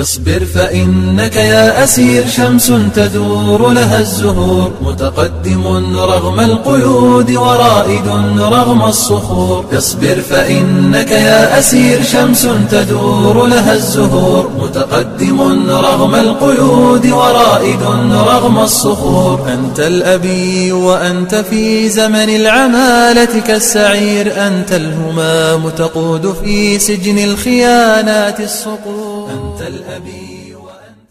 اصبر فإنك يا أسير شمس تدور لها الزهور متقدم رغم القيود ورائد رغم الصخور. اصبر فإنك يا أسير شمس تدور لها الزهور متقدم رغم القيود ورائد رغم الصخور. أنت الأبي وأنت في زمن العمالة كالسعير أنت الهمام تقود في سجن الخيانات الصقور.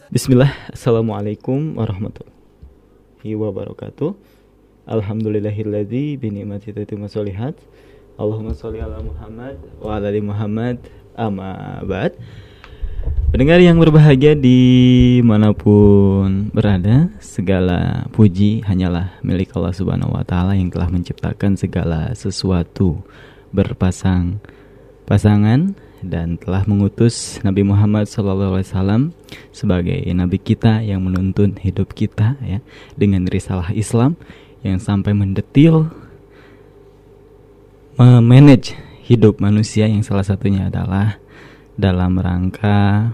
Bismillah, Assalamualaikum warahmatullahi wabarakatuh. Alhamdulillahilladzi binikmati tatimmu sholihat Allahumma sholli ala Muhammad wa ala ali Muhammad. Amma ba'd. Pendengar yang berbahagia di mana pun berada Segala puji hanyalah milik Allah subhanahu wa ta'ala Yang telah menciptakan segala sesuatu berpasang pasangan dan telah mengutus Nabi Muhammad SAW sebagai nabi kita yang menuntun hidup kita ya dengan risalah Islam yang sampai mendetil memanage hidup manusia yang salah satunya adalah dalam rangka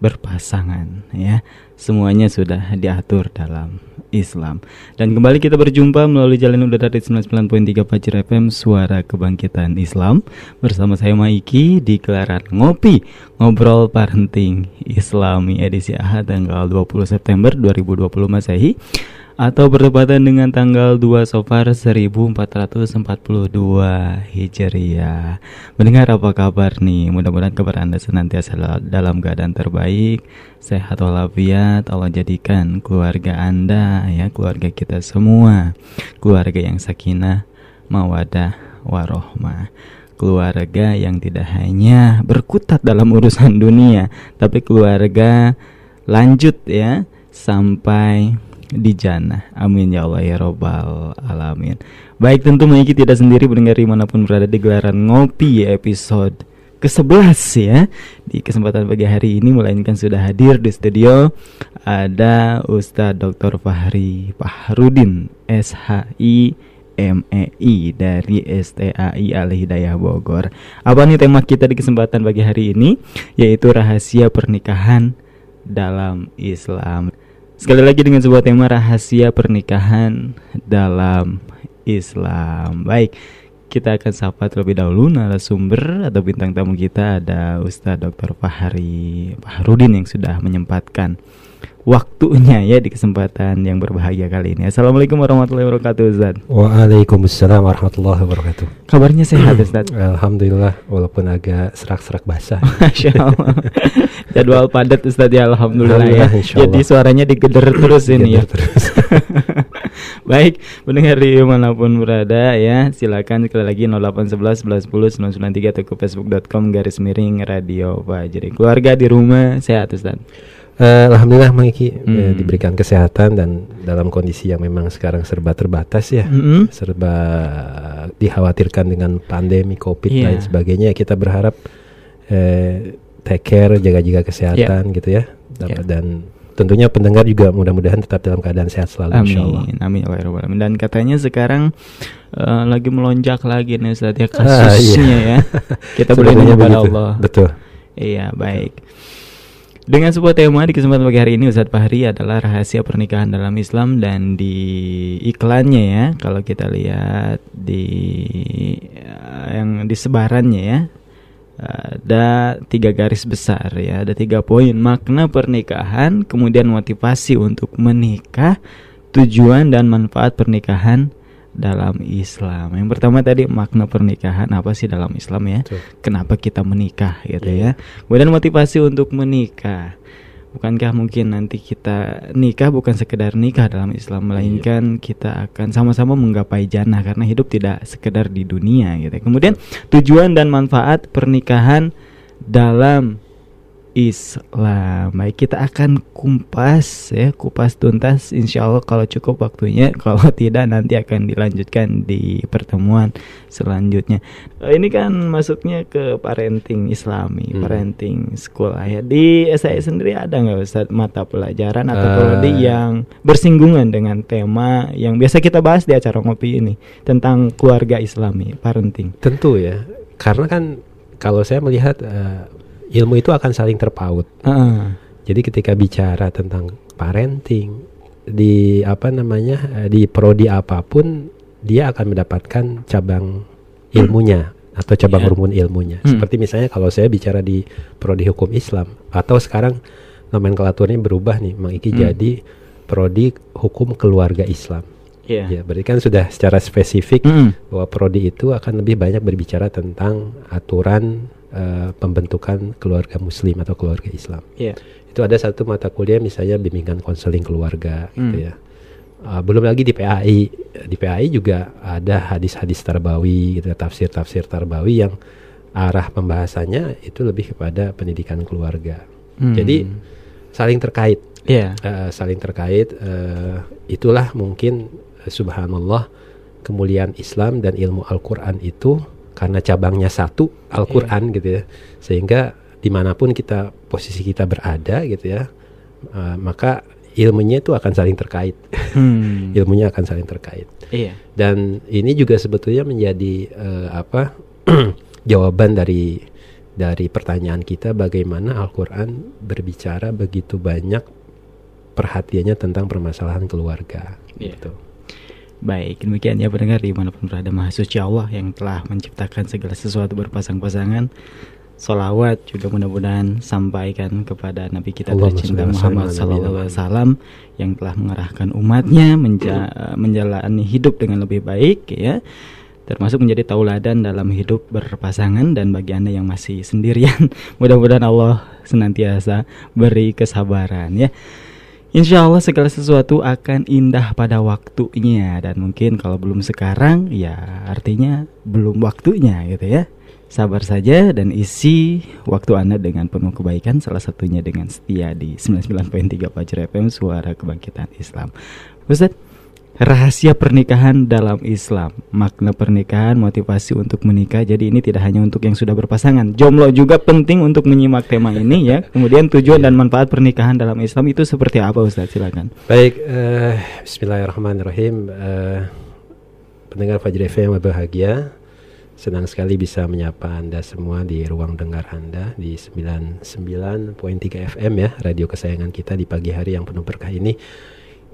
berpasangan ya semuanya sudah diatur dalam Islam. Dan kembali kita berjumpa melalui jalan udara dari 99.3 Fajr FM Suara Kebangkitan Islam. Bersama saya Maiki di gelaran Ngopi Ngobrol Parenting Islami edisi Ahad tanggal 20 September 2020 Masehi atau bertepatan dengan tanggal 2 Sofar 1442 Hijriah. Mendengar apa kabar nih? Mudah-mudahan kabar Anda senantiasa dalam keadaan terbaik, sehat walafiat. Allah jadikan keluarga Anda ya, keluarga kita semua, keluarga yang sakinah, mawadah, warohmah keluarga yang tidak hanya berkutat dalam urusan dunia, tapi keluarga lanjut ya sampai di jannah. Amin ya Allah ya robbal alamin. Baik tentu Maiki tidak sendiri mendengar di mana pun berada di gelaran ngopi episode ke-11 ya Di kesempatan pagi hari ini melainkan sudah hadir di studio Ada Ustadz Dr. Fahri Pahrudin SHI MEI dari STAI Al Hidayah Bogor. Apa nih tema kita di kesempatan pagi hari ini? Yaitu rahasia pernikahan dalam Islam. Sekali lagi dengan sebuah tema rahasia pernikahan dalam Islam. Baik, kita akan sapa terlebih dahulu narasumber atau bintang tamu kita ada Ustadz Dr. Fahri Fahrudin yang sudah menyempatkan waktunya ya di kesempatan yang berbahagia kali ini. Assalamualaikum warahmatullahi wabarakatuh Ustaz. Waalaikumsalam warahmatullahi wabarakatuh. Kabarnya sehat Ustaz? Alhamdulillah walaupun agak serak-serak basah. Masya Allah. Jadwal padat Ustaz ya Alhamdulillah, ya. Alhamdulillah, Allah. Jadi suaranya digeder terus ini ya. Terus. Baik, mendengar di mana pun berada ya, silakan sekali lagi 0811 11 10 993 atau ke facebook.com garis miring radio Fajri. Keluarga di rumah sehat Ustaz. Eh, Alhamdulillah Mang Iki eh, Hmm. diberikan kesehatan dan dalam kondisi yang memang sekarang serba terbatas ya. Mm-mm. Serba dikhawatirkan dengan pandemi Covid Iya. lain sebagainya. Kita berharap eh, take care, jaga-jaga kesehatan gitu ya. Dapat- Dan tentunya pendengar juga mudah-mudahan tetap dalam keadaan sehat selalu insyaallah. Amin, amin ya Allah, ya. Dan katanya sekarang eh, lagi melonjak lagi nih Ustaz ya Ah, kasusnya iya. ya. Kita boleh Sebenarnya nanya pada begitu. Allah. Betul. Iya, baik. Dengan sebuah tema di kesempatan pagi hari ini Ustadz Fahri adalah rahasia pernikahan dalam Islam dan di iklannya ya kalau kita lihat di eh, yang di sebarannya ya ada tiga garis besar ya ada tiga poin. Makna pernikahan kemudian motivasi untuk menikah tujuan dan manfaat pernikahan dalam Islam yang pertama tadi makna pernikahan apa sih dalam Islam ya Betul. kenapa kita menikah gitu ya. Iya. Kemudian motivasi untuk menikah. Bukankah mungkin nanti kita nikah bukan sekedar nikah dalam Islam melainkan kita akan sama-sama menggapai jannah karena hidup tidak sekedar di dunia gitu. Kemudian tujuan dan manfaat pernikahan dalam Islam. Baik, kita akan kumpas ya, kupas tuntas insya Allah kalau cukup waktunya. Kalau tidak nanti akan dilanjutkan di pertemuan selanjutnya. Eh, Ini kan masuknya ke parenting Islami, Hmm. parenting school ya. Di SAI sendiri ada nggak Ustaz mata pelajaran atau Eh. prodi yang bersinggungan dengan tema yang biasa kita bahas di acara ngopi ini tentang keluarga Islami, parenting. Tentu ya, karena kan kalau saya melihat eh, ilmu itu akan saling terpaut. Heeh. Jadi ketika bicara tentang parenting di apa namanya eh, di prodi apa pun dia akan mendapatkan cabang ilmunya atau cabang Ya. rumpun ilmunya. Hmm. Seperti misalnya kalau saya bicara di prodi hukum Islam atau sekarang nomenklaturnya berubah nih, Mang Iki Hmm. jadi prodi hukum keluarga Islam. Iya. Ya, berarti kan sudah secara spesifik Mm-mm. bahwa prodi itu akan lebih banyak berbicara tentang aturan eh, pembentukan keluarga muslim atau keluarga Islam. Iya. Itu ada satu mata kuliah misalnya bimbingan konseling keluarga gitu Hmm. ya. Uh, belum lagi di PAI. Di PAI juga ada hadis-hadis tarbawi gitu, tafsir-tafsir tarbawi yang arah pembahasannya itu lebih kepada pendidikan keluarga. Hmm. Jadi saling terkait, Iya. uh, saling terkait. uh, itulah mungkin uh, subhanallah kemuliaan Islam dan ilmu Al-Quran itu karena cabangnya satu Al-Quran gitu ya, sehingga di mana pun kita posisi kita berada gitu ya, uh, maka ilmunya itu akan saling terkait, Hmm. ilmunya akan saling terkait. Iya. Dan ini juga sebetulnya menjadi eh, apa jawaban dari dari pertanyaan kita bagaimana Al-Qur'an berbicara begitu banyak perhatiannya tentang permasalahan keluarga Iya. gitu. Baik, demikian ya pendengar di mana pun berada Maha Suci Allah yang telah menciptakan segala sesuatu berpasang-pasangan. Solawat juga mudah-mudahan sampaikan kepada Nabi kita tercinta Muhammad Sallallahu Alaihi Wasallam yang telah mengarahkan umatnya menja- menjalani hidup dengan lebih baik ya. Termasuk menjadi tauladan dalam hidup berpasangan dan bagi anda yang masih sendirian mudah-mudahan Allah senantiasa beri kesabaran ya Insya Allah segala sesuatu akan indah pada waktunya dan mungkin kalau belum sekarang ya artinya belum waktunya gitu ya. Sabar saja dan isi waktu Anda dengan penuh kebaikan salah satunya dengan setia di 99.3 Fajar FM Suara Kebangkitan Islam. Ustaz, rahasia pernikahan dalam Islam, makna pernikahan, motivasi untuk menikah. Jadi ini tidak hanya untuk yang sudah berpasangan. Jomblo juga penting untuk menyimak tema ini ya. Kemudian tujuan dan manfaat pernikahan dalam Islam itu seperti apa Ustaz? Silakan. Baik, eh, Bismillahirrahmanirrahim. Eh, pendengar Fajr FM yang berbahagia, senang sekali bisa menyapa Anda semua di ruang dengar Anda di 99.3 FM ya, radio kesayangan kita di pagi hari yang penuh berkah ini.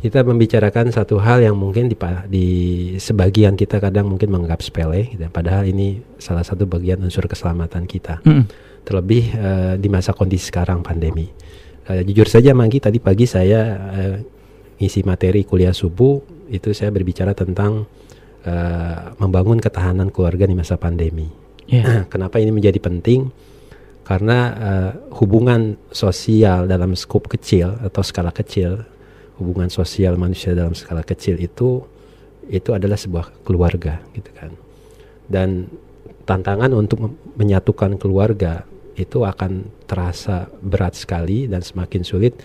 Kita membicarakan satu hal yang mungkin di, di sebagian kita kadang mungkin menganggap sepele, gitu. padahal ini salah satu bagian unsur keselamatan kita Mm-mm. terlebih eh, di masa kondisi sekarang pandemi. Eh, jujur saja Mangki tadi pagi saya eh, ngisi materi kuliah subuh itu saya berbicara tentang eh, membangun ketahanan keluarga di masa pandemi. Ya. Kenapa ini menjadi penting? Karena eh, hubungan sosial dalam skop kecil atau skala kecil, hubungan sosial manusia dalam skala kecil itu itu adalah sebuah keluarga gitu kan. Dan tantangan untuk menyatukan keluarga itu akan terasa berat sekali dan semakin sulit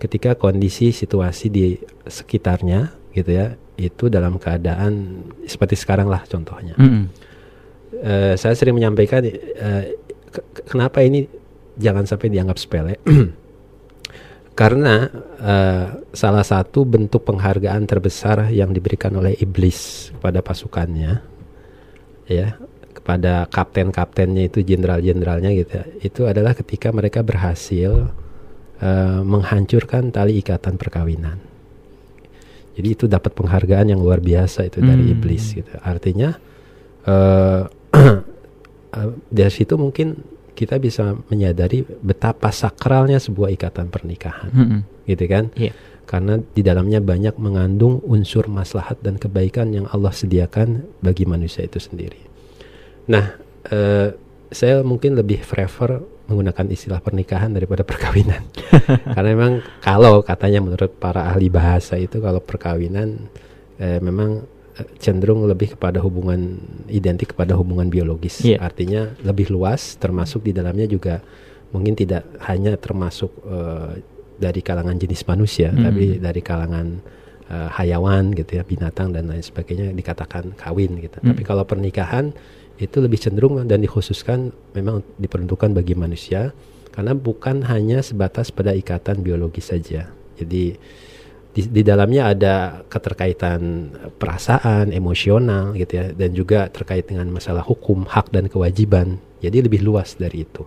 ketika kondisi situasi di sekitarnya gitu ya itu dalam keadaan seperti sekarang lah contohnya. Mm-mm. Eh, saya sering menyampaikan ke- kenapa ini jangan sampai dianggap sepele. Karena eh, salah satu bentuk penghargaan terbesar yang diberikan oleh iblis kepada pasukannya, ya, kepada kapten-kaptennya itu jenderal-jenderalnya gitu, ya, itu adalah ketika mereka berhasil eh, menghancurkan tali ikatan perkawinan. Jadi itu dapat penghargaan yang luar biasa itu dari Hmm. iblis gitu. Artinya eh, dari situ mungkin kita bisa menyadari betapa sakralnya sebuah ikatan pernikahan, Mm-mm. gitu kan? Iya. Karena di dalamnya banyak mengandung unsur maslahat dan kebaikan yang Allah sediakan bagi manusia itu sendiri. Nah, eh, saya mungkin lebih prefer menggunakan istilah pernikahan daripada perkawinan, karena memang kalau katanya menurut para ahli bahasa itu kalau perkawinan eh, memang cenderung lebih kepada hubungan identik kepada hubungan biologis. Iya. Artinya lebih luas termasuk di dalamnya juga mungkin tidak hanya termasuk eh, dari kalangan jenis manusia Hmm. tapi dari kalangan eh, hayawan gitu ya, binatang dan lain sebagainya dikatakan kawin gitu. Hmm. Tapi kalau pernikahan itu lebih cenderung dan dikhususkan memang diperuntukkan bagi manusia karena bukan hanya sebatas pada ikatan biologis saja. Jadi di, di dalamnya ada keterkaitan perasaan, emosional gitu ya dan juga terkait dengan masalah hukum, hak dan kewajiban. Jadi lebih luas dari itu.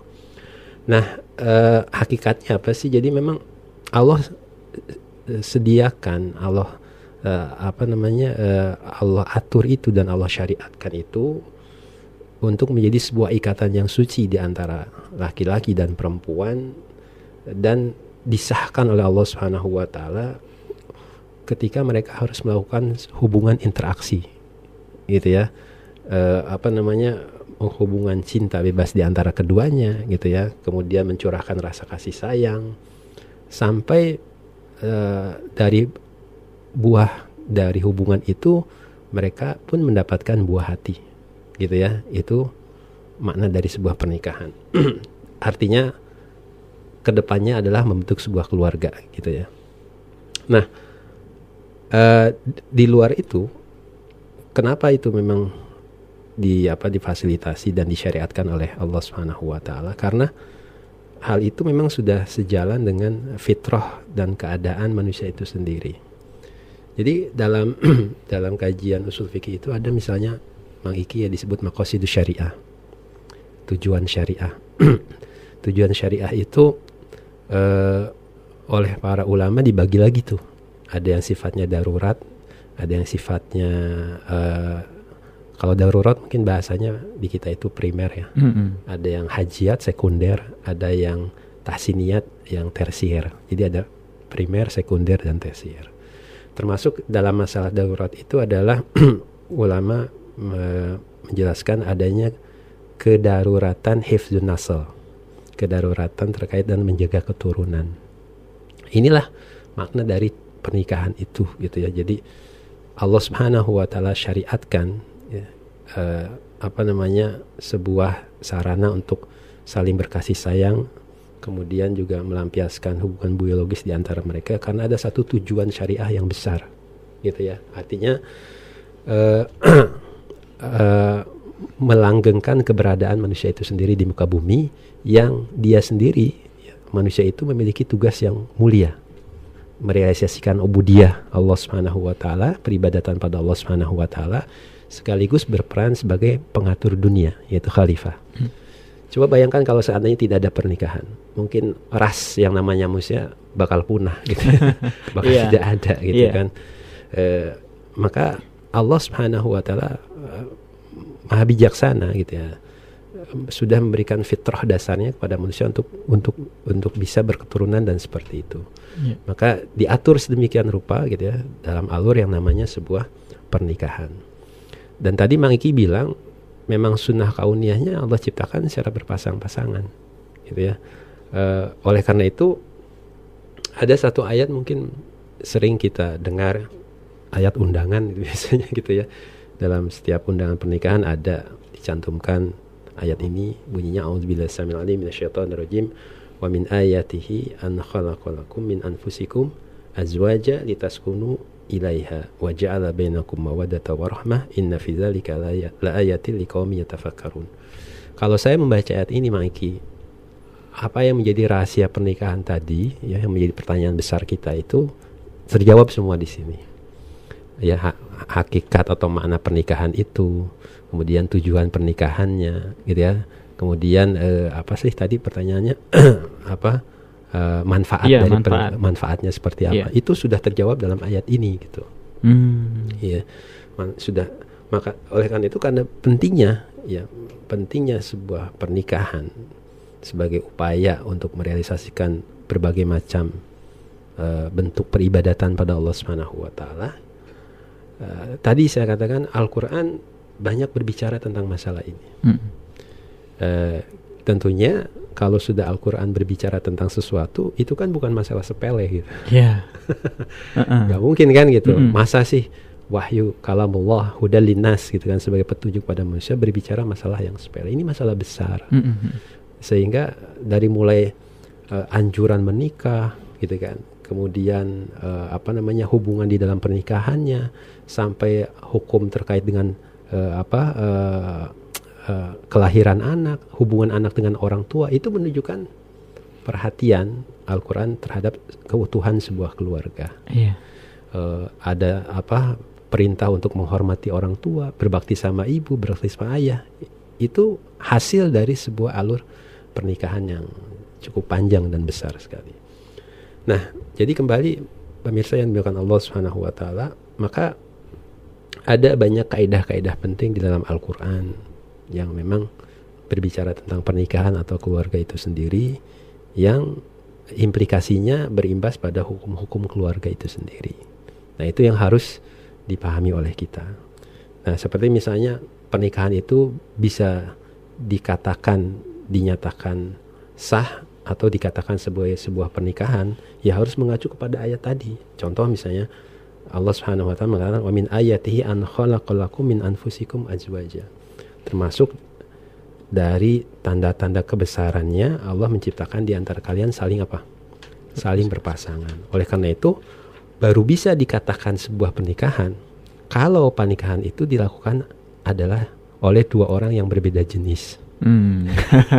Nah, eh, hakikatnya apa sih? Jadi memang Allah eh, sediakan, Allah eh, apa namanya? eh, Allah atur itu dan Allah syariatkan itu untuk menjadi sebuah ikatan yang suci di antara laki-laki dan perempuan dan disahkan oleh Allah Subhanahu wa taala ketika mereka harus melakukan hubungan interaksi gitu ya. Eh, apa namanya hubungan cinta bebas di antara keduanya gitu ya. Kemudian mencurahkan rasa kasih sayang. Sampai eh, dari buah dari hubungan itu mereka pun mendapatkan buah hati gitu ya. Itu makna dari sebuah pernikahan. Artinya ke depannya adalah membentuk sebuah keluarga gitu ya. Nah eh, di luar itu kenapa itu memang di apa difasilitasi dan disyariatkan oleh Allah Subhanahu wa taala karena hal itu memang sudah sejalan dengan fitrah dan keadaan manusia itu sendiri. Jadi dalam dalam kajian usul fikih itu ada misalnya Mang Iki ya disebut makosidus syariah. Tujuan syariah. Tujuan syariah itu eh, oleh para ulama dibagi lagi tuh. Ada yang sifatnya darurat, ada yang sifatnya eh, kalau darurat mungkin bahasanya di kita itu primer ya. Mm-mm. Ada yang hajiat sekunder, ada yang tahsiniyat yang tersier. Jadi ada primer, sekunder dan tersier. Termasuk dalam masalah darurat itu adalah ulama me- menjelaskan adanya kedaruratan hifzun nasl. Kedaruratan terkait dan menjaga keturunan. Inilah makna dari pernikahan itu gitu ya. Jadi Allah Subhanahu wa taala syariatkan ya, eh, apa namanya sebuah sarana untuk saling berkasih sayang kemudian juga melampiaskan hubungan biologis di antara mereka karena ada satu tujuan syariah yang besar gitu ya artinya eh, eh, melanggengkan keberadaan manusia itu sendiri di muka bumi yang dia sendiri ya, manusia itu memiliki tugas yang mulia merealisasikan ubudiyah Allah Subhanahu wa taala, peribadatan pada Allah Subhanahu wa taala sekaligus berperan sebagai pengatur dunia yaitu khalifah. Coba bayangkan kalau seandainya tidak ada pernikahan, mungkin ras yang namanya manusia bakal punah gitu. bakal Iya. tidak ada gitu Iya. kan. Eh, maka Allah Subhanahu wa taala eh, maha bijaksana gitu ya sudah memberikan fitrah dasarnya kepada manusia untuk untuk untuk bisa berketurunan dan seperti itu. Iya. Maka diatur sedemikian rupa gitu ya dalam alur yang namanya sebuah pernikahan. Dan tadi Mang Iki bilang memang sunnah kauniyahnya Allah ciptakan secara berpasang-pasangan gitu ya. Eh, oleh karena itu ada satu ayat mungkin sering kita dengar ayat undangan biasanya gitu ya. Dalam setiap undangan pernikahan ada dicantumkan ayat ini bunyinya auzubillahi samil alim minasyaitonir rajim wa min ayatihi an khalaqalakum min anfusikum azwaja litaskunu ilaiha wa ja'ala bainakum mawaddata wa rahmah inna fi dzalika laayatin liqaumin yatafakkarun. Kalau saya membaca ayat ini Maki apa yang menjadi rahasia pernikahan tadi ya yang menjadi pertanyaan besar kita itu terjawab semua di sini. Ya ha- hakikat atau makna pernikahan itu, kemudian tujuan pernikahannya gitu ya. Kemudian eh, apa sih tadi pertanyaannya apa eh, manfaat Iya, dari manfaat. per- manfaatnya seperti apa? Iya. Itu sudah terjawab dalam ayat ini gitu. Hmm. Iya, man- sudah maka oleh karena itu karena pentingnya ya pentingnya sebuah pernikahan sebagai upaya untuk merealisasikan berbagai macam eh, bentuk peribadatan pada Allah Subhanahu wa taala. Eh, tadi saya katakan Al-Qur'an banyak berbicara tentang masalah ini. Hmm. Eh, tentunya kalau sudah Al-Qur'an berbicara tentang sesuatu itu kan bukan masalah sepele gitu. Ya. Heeh. Gak mungkin kan gitu. Mm-mm. Masa sih wahyu kalamullah hudal linnas gitu kan sebagai petunjuk pada manusia berbicara masalah yang sepele. Ini masalah besar. Mm-mm. Sehingga dari mulai eh, anjuran menikah gitu kan. Kemudian eh, apa namanya hubungan di dalam pernikahannya sampai hukum terkait dengan eh, apa eh, eh, kelahiran anak, hubungan anak dengan orang tua itu menunjukkan perhatian Al-Qur'an terhadap keutuhan sebuah keluarga Iya. eh, ada apa perintah untuk menghormati orang tua, berbakti sama ibu, berbakti sama ayah. Itu hasil dari sebuah alur pernikahan yang cukup panjang dan besar sekali. Nah, jadi kembali pemirsa yang dimuliakan Allah Subhanahu wa taala, maka ada banyak kaidah-kaidah penting di dalam Al-Qur'an yang memang berbicara tentang pernikahan atau keluarga itu sendiri yang implikasinya berimbas pada hukum-hukum keluarga itu sendiri. Nah, itu yang harus dipahami oleh kita. Nah, seperti misalnya pernikahan itu bisa dikatakan dinyatakan sah atau dikatakan sebuah sebuah pernikahan ya harus mengacu kepada ayat tadi. Contoh misalnya Allah Subhanahu wa taala mengatakan wa min ayatihi an khalaqalakum min anfusikum azwaja. Termasuk dari tanda-tanda kebesarannya Allah menciptakan di antara kalian saling apa? Saling berpasangan. Oleh karena itu baru bisa dikatakan sebuah pernikahan kalau pernikahan itu dilakukan adalah oleh dua orang yang berbeda jenis. Hmm.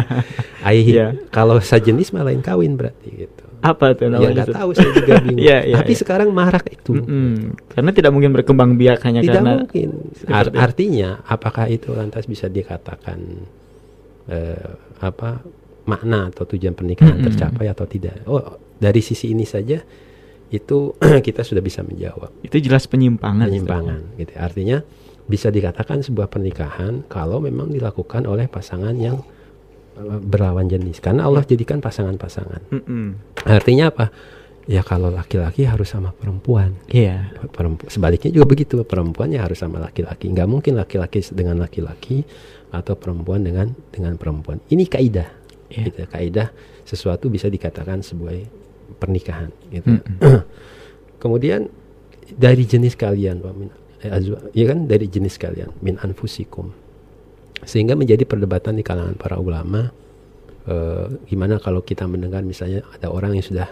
Ayah, Iya. kalau sejenis malah lain kawin berarti gitu. Apa tuh Ya namanya? nggak itu? tahu saya juga bingung. Iya, iya, Tapi iya. sekarang marak itu. Mm-mm. Karena tidak mungkin berkembang biak hanya Tidak karena mungkin. Ar- artinya apakah itu lantas bisa dikatakan eh, apa makna atau tujuan pernikahan Mm-mm. tercapai atau tidak? Oh, dari sisi ini saja itu kita sudah bisa menjawab itu jelas penyimpangan. penyimpangan gitu. Artinya bisa dikatakan sebuah pernikahan kalau memang dilakukan oleh pasangan yang berlawan jenis. Karena Allah jadikan pasangan-pasangan. Artinya apa? Ya kalau laki-laki harus sama perempuan. Iya. Perempu- sebaliknya juga begitu perempuannya harus sama laki-laki nggak mungkin laki-laki dengan laki-laki atau perempuan dengan dengan perempuan ini kaidah Iya. gitu kaidah sesuatu bisa dikatakan sebuah pernikahan gitu Mm-mm. kemudian dari jenis kalian Pak, min, eh, azwa- ya kan dari jenis kalian min anfusikum sehingga menjadi perdebatan di kalangan para ulama eh, gimana kalau kita mendengar misalnya ada orang yang sudah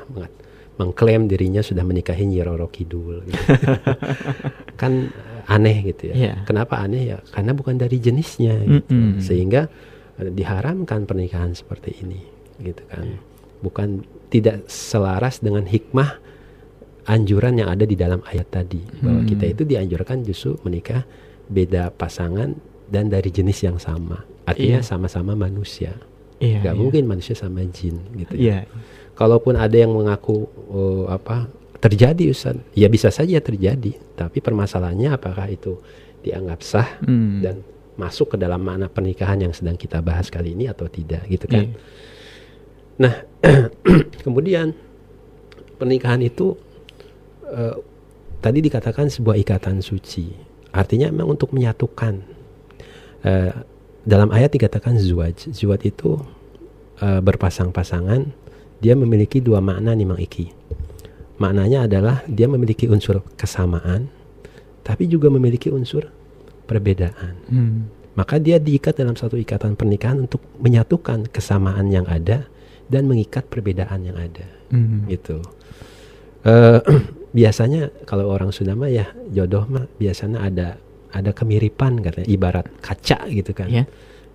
mengklaim dirinya sudah menikahi Nyi Roro Kidul gitu. kan eh, aneh gitu ya Iya. kenapa aneh ya karena bukan dari jenisnya gitu. Mm-mm. sehingga eh, diharamkan pernikahan seperti ini gitu kan Iya. bukan tidak selaras dengan hikmah anjuran yang ada di dalam ayat tadi bahwa Hmm. kita itu dianjurkan justru menikah beda pasangan dan dari jenis yang sama artinya Iya. sama-sama manusia Iya. nggak iya. mungkin manusia sama jin gitu ya Iya. kalaupun ada yang mengaku oh, apa terjadi Ustaz ya bisa saja terjadi tapi permasalahannya apakah itu dianggap sah Hmm. dan masuk ke dalam makna pernikahan yang sedang kita bahas kali ini atau tidak gitu kan Iya. nah kemudian pernikahan itu eh, tadi dikatakan sebuah ikatan suci artinya memang untuk menyatukan Eh, dalam ayat dikatakan zuwaj. Zuwaj itu eh, berpasang-pasangan. Dia memiliki dua makna nih Mang Iki. Maknanya adalah dia memiliki unsur kesamaan tapi juga memiliki unsur perbedaan. Hmm. maka dia diikat dalam satu ikatan pernikahan untuk menyatukan kesamaan yang ada dan mengikat perbedaan yang ada. Hmm. gitu. Eh, biasanya kalau orang Sunda mah ya jodoh mah biasanya ada ada kemiripan katanya ibarat kaca gitu kan Iya.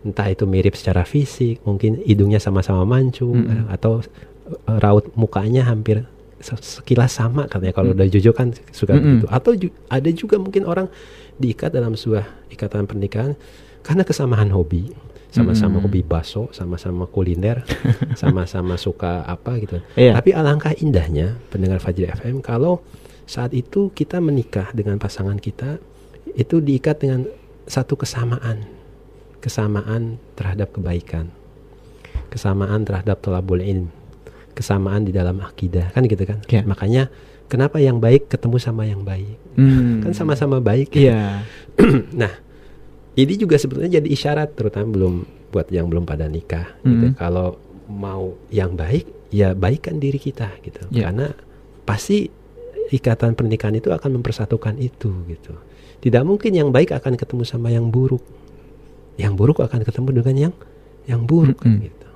entah itu mirip secara fisik mungkin hidungnya sama-sama mancung Mm-mm. atau eh, raut mukanya hampir se- sekilas sama katanya kalau Mm. udah jujur kan suka Mm-mm. begitu atau ju- ada juga mungkin orang diikat dalam sebuah ikatan pernikahan karena kesamaan hobi sama-sama hobi baso sama-sama kuliner sama-sama suka apa gitu Iya. tapi alangkah indahnya pendengar Fajri FM kalau saat itu kita menikah dengan pasangan kita itu diikat dengan satu kesamaan kesamaan terhadap kebaikan kesamaan terhadap tolabul ilm kesamaan di dalam akidah kan gitu kan Iya. makanya kenapa yang baik ketemu sama yang baik Hmm. kan sama-sama baik ya. Iya. nah ini juga sebetulnya jadi isyarat terutama belum buat yang belum pada nikah gitu. Mhm. kalau mau yang baik ya baikkan diri kita gitu Ya. karena pasti ikatan pernikahan itu akan mempersatukan itu gitu tidak mungkin yang baik akan ketemu sama yang buruk. Yang buruk akan ketemu dengan yang yang buruk kan Mm-mm. gitu.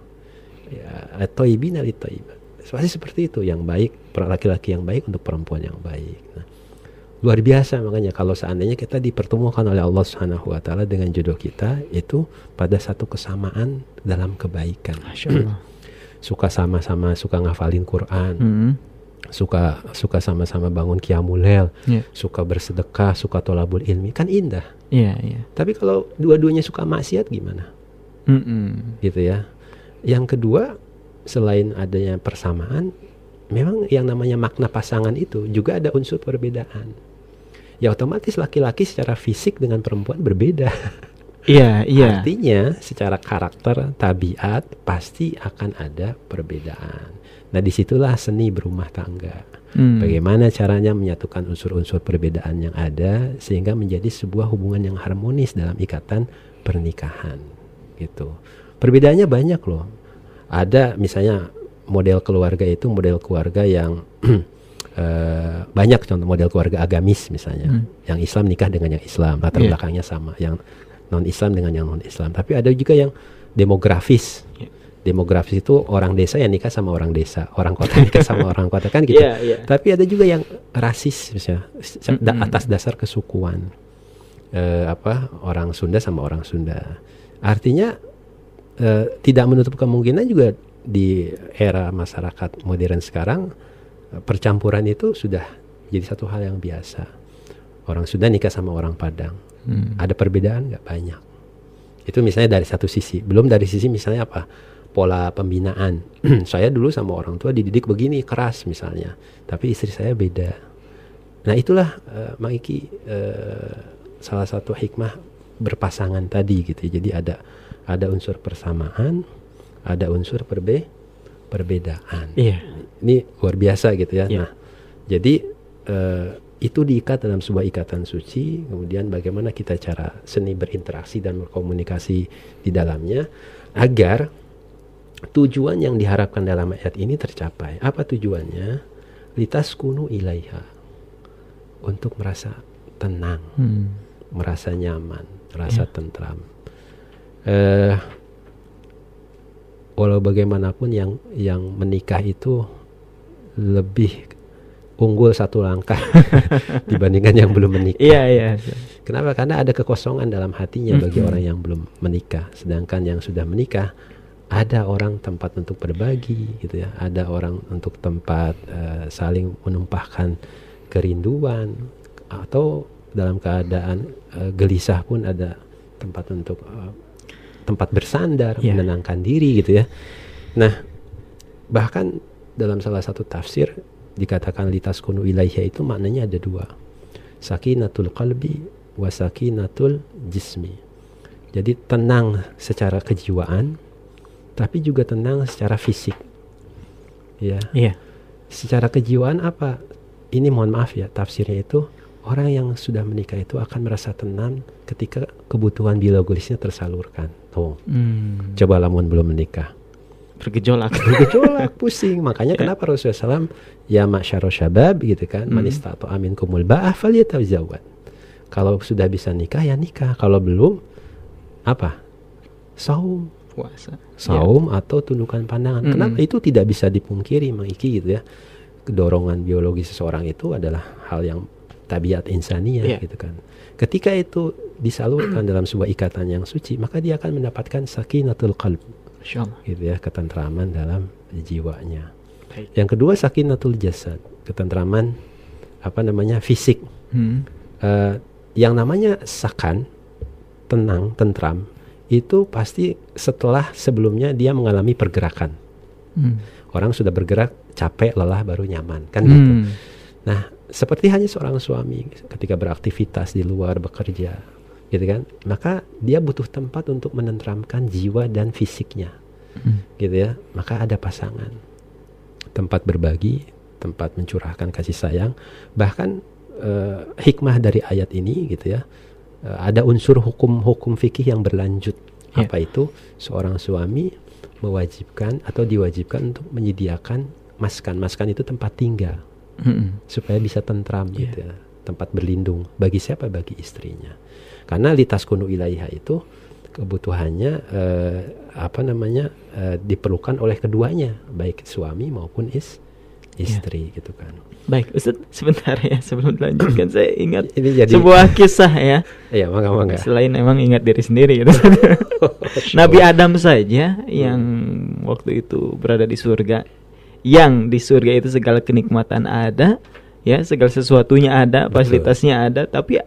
Ya toibin ali toibat pasti seperti itu. Yang baik laki-laki yang baik untuk perempuan yang baik. Nah, luar biasa. Makanya kalau seandainya kita dipertemukan oleh Allah Subhanahu wa taala dengan jodoh kita itu pada satu kesamaan dalam kebaikan. Suka sama-sama suka ngafalin Quran. Hmm. Suka suka sama-sama bangun qiyamul Iya. suka bersedekah suka tolabul ilmi kan indah Iya, iya. tapi kalau dua-duanya suka maksiat gimana Mm-mm. gitu ya Yang kedua, selain adanya persamaan, memang yang namanya makna pasangan itu juga ada unsur perbedaan. Ya otomatis laki-laki secara fisik dengan perempuan berbeda. Iya, iya. Artinya secara karakter, tabiat pasti akan ada perbedaan. Nah di situlah seni berumah tangga. Hmm. Bagaimana caranya menyatukan unsur-unsur perbedaan yang ada sehingga menjadi sebuah hubungan yang harmonis dalam ikatan pernikahan gitu. Perbedaannya banyak loh. Ada misalnya model keluarga itu model keluarga yang eh, banyak contoh model keluarga agamis misalnya. Hmm. Yang Islam nikah dengan yang Islam, latar Iya. belakangnya sama. Yang non Islam dengan yang non Islam. Tapi ada juga yang demografis. Iya. Demografis itu orang desa yang nikah sama orang desa, orang kota nikah sama orang kota kan gitu. Iya, iya. Tapi ada juga yang rasis misalnya da- atas dasar kesukuan. Eh, apa orang Sunda sama orang Sunda. Artinya eh, tidak menutup kemungkinan juga di era masyarakat modern sekarang eh, percampuran itu sudah jadi satu hal yang biasa. Orang Sunda nikah sama orang Padang. Hmm. Ada perbedaan nggak banyak. Itu misalnya dari satu sisi. Belum dari sisi misalnya apa? Pola pembinaan. saya dulu sama orang tua dididik begini keras misalnya, tapi istri saya beda. Nah itulah eh, Mang Iki eh, salah satu hikmah berpasangan tadi gitu. Jadi ada ada unsur persamaan, ada unsur perbe perbedaan. Iya. Ini luar biasa gitu ya. Iya. Nah, jadi eh, itu diikat dalam sebuah ikatan suci. Kemudian bagaimana kita cara seni berinteraksi dan berkomunikasi di dalamnya agar tujuan yang diharapkan dalam ayat ini tercapai. Apa tujuannya? Litas kunu ilaiha. Untuk merasa tenang, Hmm. merasa nyaman, merasa tentram. Eh, walau bagaimanapun yang yang menikah itu lebih unggul satu langkah dibandingkan yang belum menikah. Iya, iya. Kenapa? Karena ada kekosongan dalam hatinya bagi orang yang belum menikah. Sedangkan yang sudah menikah ada orang tempat untuk berbagi gitu ya. Ada orang untuk tempat eh, saling menumpahkan kerinduan atau dalam keadaan eh, gelisah pun ada tempat untuk eh, tempat bersandar, Iya. menenangkan diri gitu ya. Nah, bahkan dalam salah satu tafsir dikatakan litas kunu ilaiha itu maknanya ada dua. Sakinatul qalbi wa sakinatul jismi. Jadi tenang secara kejiwaan tapi juga tenang secara fisik. Ya. Iya. Secara kejiwaan apa? Ini mohon maaf ya, tafsirnya itu orang yang sudah menikah itu akan merasa tenang ketika kebutuhan biologisnya tersalurkan. Tuh, Hmm. coba lamun belum menikah. Bergejolak. bergejolak pusing makanya Ya. kenapa Rasulullah SAW ya masyaro syabab gitu kan Hmm. manis tato amin kumul ba'ah falyatazawwad kalau sudah bisa nikah ya nikah kalau belum apa saum Puasa. saum atau tundukkan pandangan Mm-mm. kenapa itu tidak bisa dipungkiri mengiki gitu ya dorongan biologi seseorang itu adalah hal yang tabiat insania Iya. gitu kan ketika itu disalurkan dalam sebuah ikatan yang suci maka dia akan mendapatkan sakinatul qalb gitu ya ketentraman dalam jiwanya Baik. yang kedua sakinatul jasad ketentraman apa namanya fisik Hmm. Eh, yang namanya sakan tenang tentram itu pasti setelah sebelumnya dia mengalami pergerakan Hmm. orang sudah bergerak capek lelah baru nyaman kan gitu Hmm. nah seperti hanya seorang suami ketika beraktivitas di luar bekerja gitu kan maka dia butuh tempat untuk menenteramkan jiwa dan fisiknya Hmm. gitu ya maka ada pasangan tempat berbagi tempat mencurahkan kasih sayang bahkan eh, hikmah dari ayat ini gitu ya ada unsur hukum-hukum fikih yang berlanjut. Ya. apa itu? Seorang suami mewajibkan atau diwajibkan untuk menyediakan maskan. Maskan itu tempat tinggal. Hmm. supaya bisa tentram Iya. gitu ya. Tempat berlindung. Bagi siapa? Bagi istrinya. Karena litas kunu ilaiha itu kebutuhannya eh, apa namanya eh, diperlukan oleh keduanya. Baik suami maupun is istri gitu kan Baik, Ustaz, sebentar ya sebelum dilanjutkan saya ingat ini jadi sebuah kisah ya. ya mangga mangga Selain emang ingat diri sendiri gitu. Nabi Adam saja yang waktu itu berada di surga, yang di surga itu segala kenikmatan ada, ya segala sesuatunya ada, Betul. fasilitasnya ada, tapi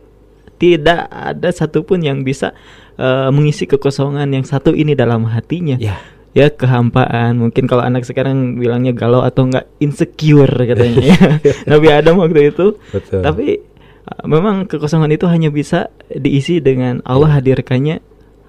tidak ada satupun yang bisa eh, mengisi kekosongan yang satu ini dalam hatinya. ya ya kehampaan mungkin kalau anak sekarang bilangnya galau atau enggak insecure katanya ya. Nabi Adam waktu itu Betul. tapi uh, memang kekosongan itu hanya bisa diisi dengan Allah hadirkannya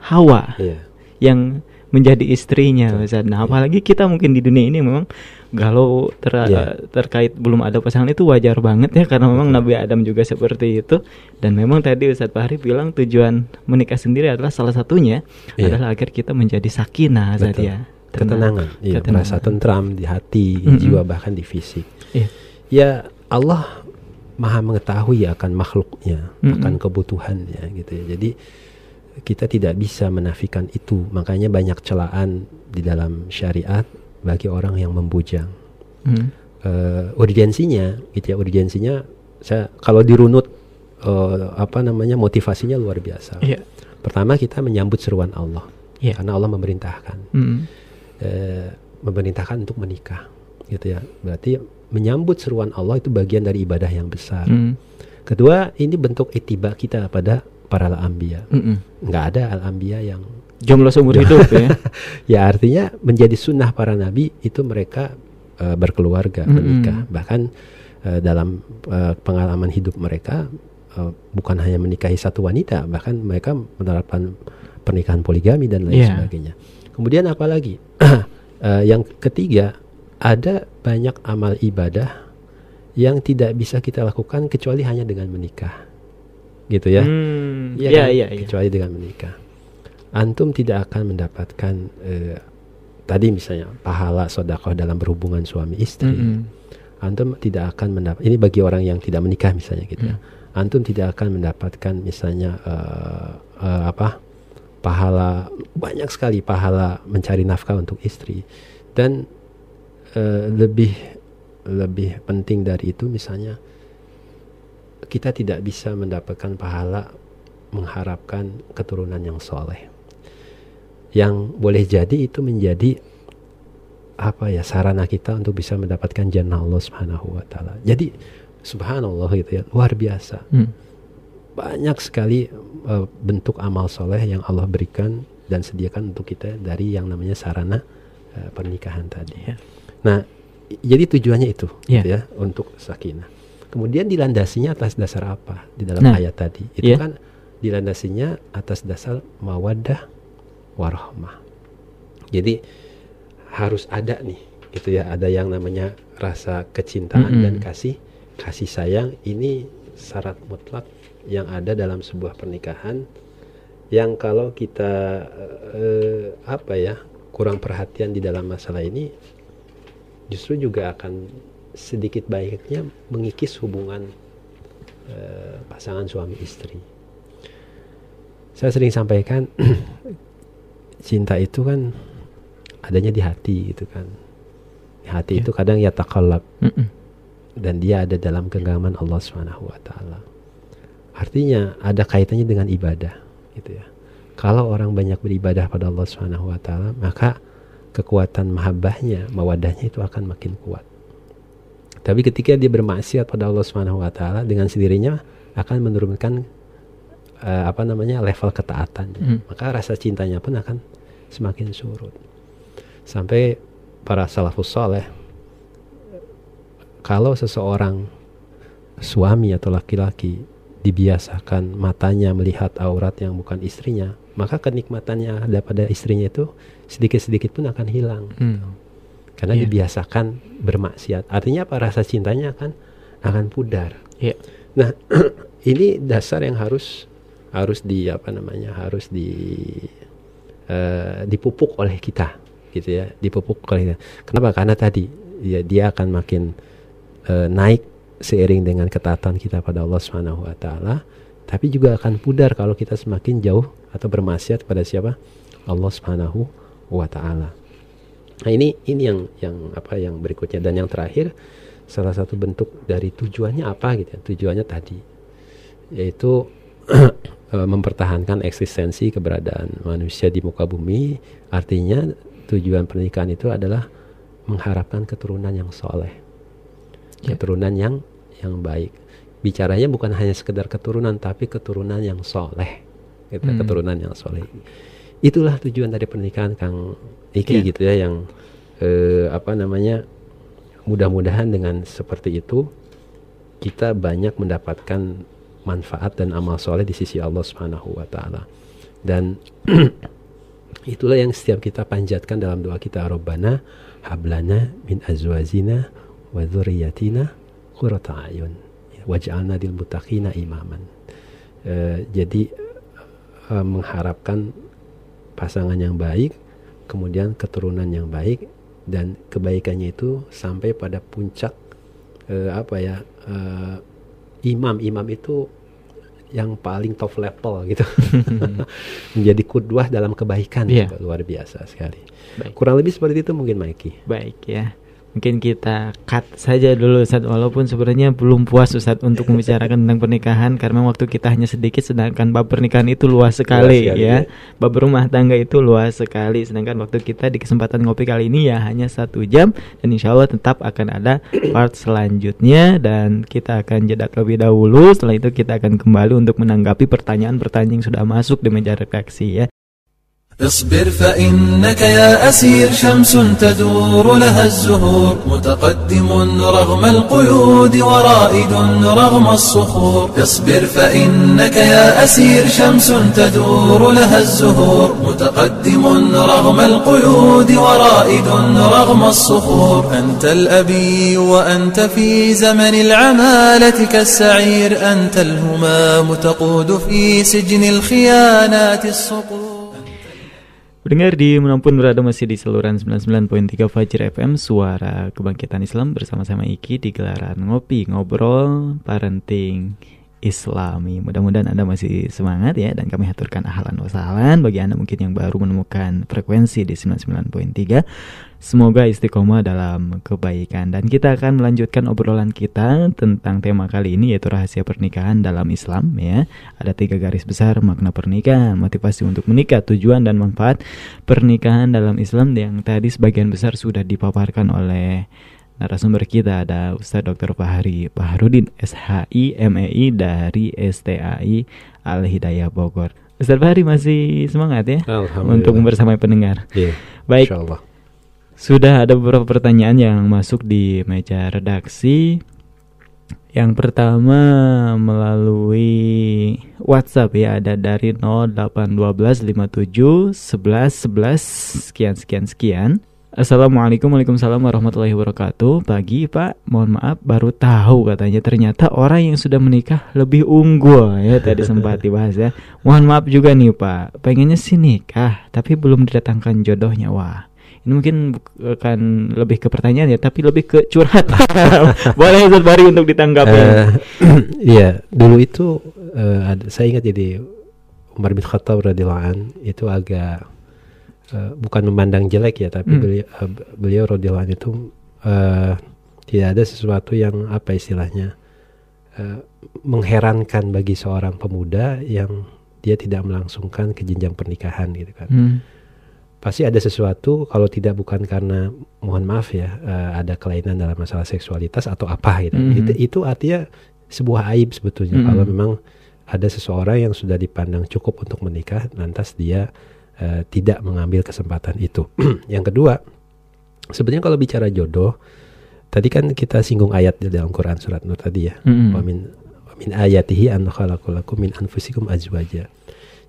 Hawa Iya. yang menjadi istrinya Ustaz. Nah, apalagi kita mungkin di dunia ini memang galau ter- Iya. terkait belum ada pasangan itu wajar banget ya karena memang Nabi Adam juga seperti itu dan memang tadi Ustadz Fahri bilang tujuan menikah sendiri adalah salah satunya Iya. adalah agar kita menjadi sakinah Ustadz Betul. ya. Tenang. Ketenangan, iya, Ketenangan. merasa tentram di hati, di Mm-mm. jiwa bahkan di fisik. Iya. Ya Allah maha mengetahui akan makhluknya, Mm-mm. akan kebutuhannya gitu ya. Jadi kita tidak bisa menafikan itu. Makanya banyak celaan di dalam syariat bagi orang yang membujang. Hmm. Eh, urgensinya, gitu ya, urgensinya saya kalau dirunut eh, apa namanya motivasinya luar biasa. Iya. Pertama kita menyambut seruan Allah, Iya. karena Allah memerintahkan Hmm. eh, memerintahkan untuk menikah gitu ya berarti menyambut seruan Allah itu bagian dari ibadah yang besar Hmm. kedua ini bentuk etiba kita pada para al-anbiya Mm-mm. nggak ada al-anbiya yang Jomblo seumur hidup ya. ya artinya menjadi sunnah para nabi itu mereka eh, berkeluarga Mm-mm. menikah bahkan eh, dalam eh, pengalaman hidup mereka eh, bukan hanya menikahi satu wanita bahkan mereka menerapkan pernikahan poligami dan lain Iya. sebagainya kemudian apalagi Eh, yang ketiga ada banyak amal ibadah yang tidak bisa kita lakukan kecuali hanya dengan menikah gitu ya Hmm. Iya Iya kan? iya iya. kecuali dengan menikah. Antum tidak akan mendapatkan eh, tadi misalnya pahala sodakoh dalam berhubungan suami istri. Mm-mm. Antum tidak akan mendapat ini bagi orang yang tidak menikah misalnya gitu ya. Hmm. Antum tidak akan mendapatkan misalnya eh, eh, apa pahala banyak sekali pahala mencari nafkah untuk istri dan eh, lebih lebih penting dari itu misalnya kita tidak bisa mendapatkan pahala mengharapkan keturunan yang soleh yang boleh jadi itu menjadi apa ya sarana kita untuk bisa mendapatkan jannah Allah Subhanahu wa taala. Jadi subhanallah gitu ya, luar biasa. Hmm. Banyak sekali eh, bentuk amal soleh yang Allah berikan dan sediakan untuk kita dari yang namanya sarana eh, pernikahan tadi. Iya. Nah, jadi tujuannya itu Iya. gitu ya untuk sakinah. Kemudian dilandasinya atas dasar apa di dalam Nah, ayat tadi? Itu iya. kan dilandasinya atas dasar mawaddah warahmah. Jadi harus ada nih, gitu ya, ada yang namanya rasa kecintaan Mm-mm. dan kasih kasih sayang ini syarat mutlak yang ada dalam sebuah pernikahan yang kalau kita eh, apa ya kurang perhatian di dalam masalah ini justru juga akan sedikit baiknya mengikis hubungan eh, pasangan suami istri. Saya sering sampaikan cinta itu kan adanya di hati gitu kan. Di hati Ya. itu kadang ya takallab Mm-mm. dan dia ada dalam genggaman Allah Subhanahu wa taala. Artinya ada kaitannya dengan ibadah gitu ya. Kalau orang banyak beribadah pada Allah Subhanahu wa taala, maka kekuatan mahabbahnya, mawadahnya itu akan makin kuat. Tapi ketika dia bermaksiat pada Allah Subhanahu wa taala dengan sendirinya akan menurunkan eh, apa namanya level ketaatannya. Mm. Maka rasa cintanya pun akan semakin surut. Sampai para salafus soleh kalau seseorang suami atau laki-laki dibiasakan matanya melihat aurat yang bukan istrinya, maka kenikmatannya ada pada istrinya itu sedikit-sedikit pun akan hilang. Hmm. Karena Iya. dibiasakan bermaksiat. Artinya apa? Rasa cintanya akan akan pudar. Iya. Nah, ini dasar yang harus harus di apa namanya? harus di eh, dipupuk oleh kita gitu ya, dipupuk oleh kita. Kenapa? Karena tadi ya dia akan makin eh, naik seiring dengan ketaatan kita pada Allah Subhanahu wa taala, tapi juga akan pudar kalau kita semakin jauh atau bermaksiat pada siapa? Allah Subhanahu wa taala. Nah, ini ini yang yang apa yang berikutnya dan yang terakhir salah satu bentuk dari tujuannya apa gitu ya. Tujuannya tadi yaitu eh, mempertahankan eksistensi keberadaan manusia di muka bumi. Artinya tujuan pernikahan itu adalah mengharapkan keturunan yang soleh, Ya. keturunan yang yang baik. Bicaranya bukan hanya sekedar keturunan, tapi keturunan yang soleh, gitu, Hmm. keturunan yang soleh. itulah tujuan dari pernikahan Kang Iki Iya. gitu ya yang eh, apa namanya mudah-mudahan dengan seperti itu kita banyak mendapatkan manfaat dan amal soleh di sisi Allah Subhanahu wa taala. Dan itulah yang setiap kita panjatkan dalam doa kita Rabbana hablana min azwajina wa dzurriyyatina qurrata ayun waj'alna lil muttaqina imaman. Eh, jadi eh, mengharapkan pasangan yang baik, kemudian keturunan yang baik dan kebaikannya itu sampai pada puncak eh, apa ya eh, imam imam itu yang paling top level gitu menjadi kudwah dalam kebaikan Iya. gitu. luar biasa sekali Baik. kurang lebih seperti itu mungkin Mikey Baik ya. Mungkin kita cut saja dulu Ustaz walaupun sebenarnya belum puas Ustaz untuk membicarakan tentang pernikahan karena waktu kita hanya sedikit sedangkan bab pernikahan itu luas sekali, sekali, ya. ya. Bab rumah tangga itu luas sekali sedangkan waktu kita di kesempatan ngopi kali ini ya hanya satu jam dan insya Allah tetap akan ada part selanjutnya dan kita akan jeda terlebih dahulu setelah itu kita akan kembali untuk menanggapi pertanyaan-pertanyaan yang sudah masuk di meja redaksi ya. اصبر فإنك يا أسير شمس تدور لها الزهور متقدم رغم القيود ورائد رغم الصخور. اصبر فإنك يا أسير شمس تدور لها الزهور متقدم رغم القيود ورائد رغم الصخور. أنت الأبي وأنت في زمن العمالة كالسعير أنت الهمام تقود في سجن الخيانات الصقور. Pendengar di Menampun berada masih di saluran 99.3 Fajr FM Suara Kebangkitan Islam bersama sama Iki di gelaran Ngopi Ngobrol Parenting Islami. Mudah-mudahan Anda masih semangat ya Dan kami haturkan ahlan wa sahlan Bagi Anda mungkin yang baru menemukan frekuensi di 99.3 Semoga istiqomah dalam kebaikan Dan kita akan melanjutkan obrolan kita Tentang tema kali ini yaitu rahasia pernikahan dalam Islam ya Ada tiga garis besar makna pernikahan Motivasi untuk menikah, tujuan dan manfaat pernikahan dalam Islam Yang tadi sebagian besar sudah dipaparkan oleh narasumber kita ada Ustadz Dr. Fahri Baharudin SHI MEI dari STAI Al Hidayah Bogor. Ustadz Fahri masih semangat ya Alhamdulillah. untuk bersama pendengar. Iya, Baik, Insya Allah. Sudah ada beberapa pertanyaan yang masuk di meja redaksi. Yang pertama melalui WhatsApp ya ada dari 081257 11 11 sekian sekian sekian. Assalamualaikum Waalaikumsalam warahmatullahi wabarakatuh. Pagi pak, mohon maaf baru tahu katanya. Ternyata orang yang sudah menikah lebih unggul ya Tadi sempat dibahas ya. Mohon maaf juga nih pak. Pengennya sih nikah Tapi belum didatangkan jodohnya. Wah ini mungkin bukan lebih ke pertanyaan ya Tapi lebih ke curhat Boleh Ustaz Bari untuk ditanggapi Eh, Iya, dulu itu eh, ada, saya ingat jadi Umar bin Khattab radhiyallahu an itu agak eh, bukan memandang jelek ya, tapi Hmm. beliau, eh, beliau radhiyallahu itu eh, tidak ada sesuatu yang apa istilahnya eh, mengherankan bagi seorang pemuda yang dia tidak melangsungkan ke jenjang pernikahan gitu kan. Hmm. Pasti ada sesuatu kalau tidak bukan karena mohon maaf ya eh, ada kelainan dalam masalah seksualitas atau apa gitu. Mhm. Itu, itu artinya sebuah aib sebetulnya Mhm. kalau memang ada seseorang yang sudah dipandang cukup untuk menikah lantas dia eh, tidak mengambil kesempatan itu. yang kedua, sebenarnya kalau bicara jodoh tadi kan kita singgung ayat di dalam Quran surat Nur tadi ya. Mm-mm. Wa min wa min ayatihi an khalaqalakum min anfusikum azwaja.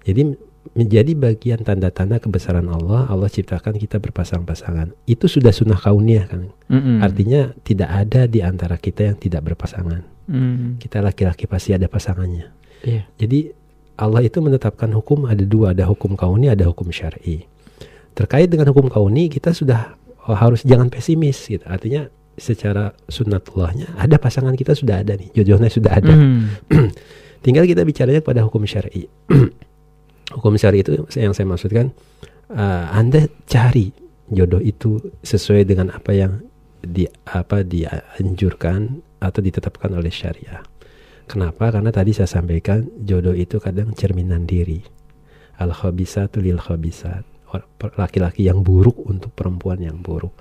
Jadi menjadi bagian tanda-tanda kebesaran Allah, Allah ciptakan kita berpasang-pasangan. Itu sudah sunnah kauniyah kan. Mm-mm. Artinya tidak ada di antara kita yang tidak berpasangan. Mm. Kita laki-laki pasti ada pasangannya. Iya. Jadi Allah itu menetapkan hukum ada dua, ada hukum kauni, ada hukum syar'i. Terkait dengan hukum kauni kita sudah oh, harus jangan pesimis gitu. Artinya secara sunnatullahnya ada pasangan kita sudah ada nih, jodohnya sudah ada. Mm. Tinggal kita bicaranya pada hukum syar'i. hukum syar'i itu yang saya maksudkan eh, Anda cari jodoh itu sesuai dengan apa yang di apa dianjurkan atau ditetapkan oleh syariah. Kenapa? Karena tadi saya sampaikan jodoh itu kadang cerminan diri. Al khabisatu lil khabisat. Laki-laki yang buruk untuk perempuan yang buruk.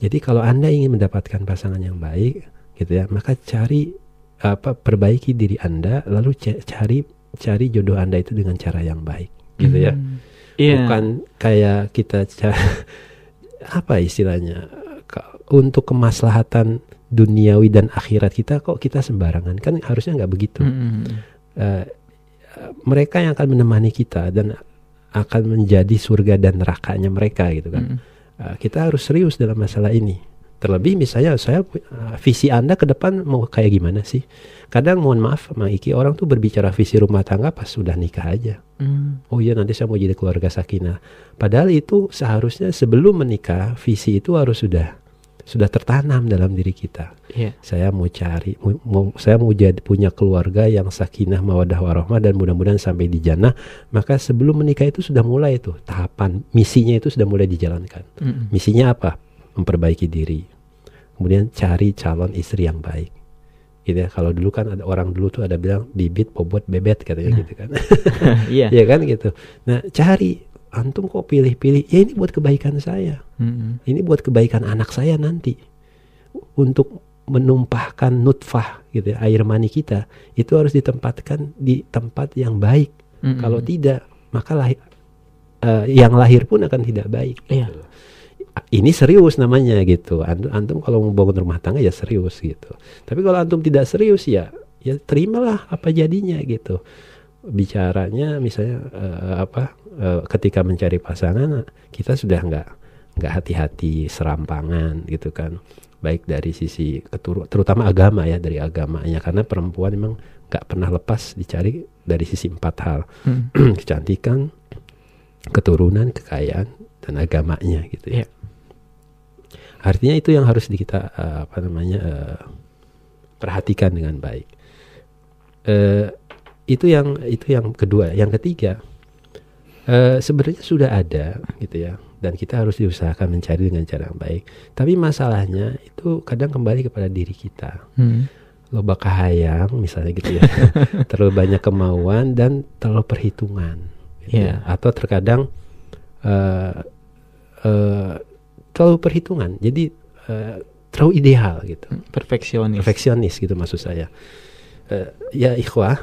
Jadi kalau Anda ingin mendapatkan pasangan yang baik, gitu ya, maka cari apa perbaiki diri Anda lalu ca- cari cari jodoh Anda itu dengan cara yang baik, gitu ya. Mm. Iya. bukan kayak kita apa istilahnya untuk kemaslahatan duniawi dan akhirat kita kok kita sembarangan kan harusnya nggak begitu Mm-mm. Eh, mereka yang akan menemani kita dan akan menjadi surga dan nerakanya mereka gitu kan Mm-mm. Uh, kita harus serius dalam masalah ini. Terlebih misalnya saya uh, visi Anda ke depan mau kayak gimana sih? Kadang mohon maaf Mang Iki orang tuh berbicara visi rumah tangga pas sudah nikah aja. Mm. Oh iya nanti saya mau jadi keluarga sakinah. Padahal itu seharusnya sebelum menikah visi itu harus sudah sudah tertanam dalam diri kita. Iya. Saya mau cari mau, mau- saya mau jadi punya keluarga yang sakinah mawadah warahmah dan mudah-mudahan sampai di jannah. Maka sebelum menikah itu sudah mulai tuh tahapan misinya itu sudah mulai dijalankan. Mm-mm. Misinya apa? Memperbaiki diri. Kemudian cari calon istri yang baik. Gitu ya. Kalau dulu kan ada orang dulu tuh ada bilang bibit, bobot, bebet katanya gitu kan. Iya. Iya kan gitu. Nah, cari antum kok pilih-pilih. Ya ini buat kebaikan saya. Mm-mm. Ini buat kebaikan anak saya nanti. Untuk menumpahkan nutfah gitu ya, air mani kita itu harus ditempatkan di tempat yang baik. Mm-mm. Kalau tidak, maka lahir, eh, yang lahir pun akan tidak baik. Iya. gitu. Ini serius namanya gitu. Antum, antum kalau mau bangun rumah tangga ya serius gitu. Tapi kalau antum tidak serius ya, ya terimalah apa jadinya gitu. Bicaranya misalnya eh, apa? eh, ketika mencari pasangan kita sudah nggak nggak hati-hati serampangan gitu kan. Baik dari sisi keturu, terutama agama ya dari agamanya karena perempuan memang nggak pernah lepas dicari dari sisi empat hal Mm. kecantikan, keturunan, kekayaan, dan agamanya gitu ya. Iya. Artinya itu yang harus kita eh, apa namanya eh, perhatikan dengan baik. Eh, itu yang itu yang kedua. Yang ketiga eh, sebenarnya sudah ada gitu ya, dan kita harus diusahakan mencari dengan cara yang baik. Tapi masalahnya itu kadang kembali kepada diri kita Mm. loba kahayang misalnya gitu ya terlalu banyak kemauan dan terlalu perhitungan gitu Iya. ya. atau terkadang eh eh, terlalu perhitungan. Jadi eh, terlalu ideal gitu. Perfeksionis. perfeksionis gitu maksud saya. Eh, ya ikhwah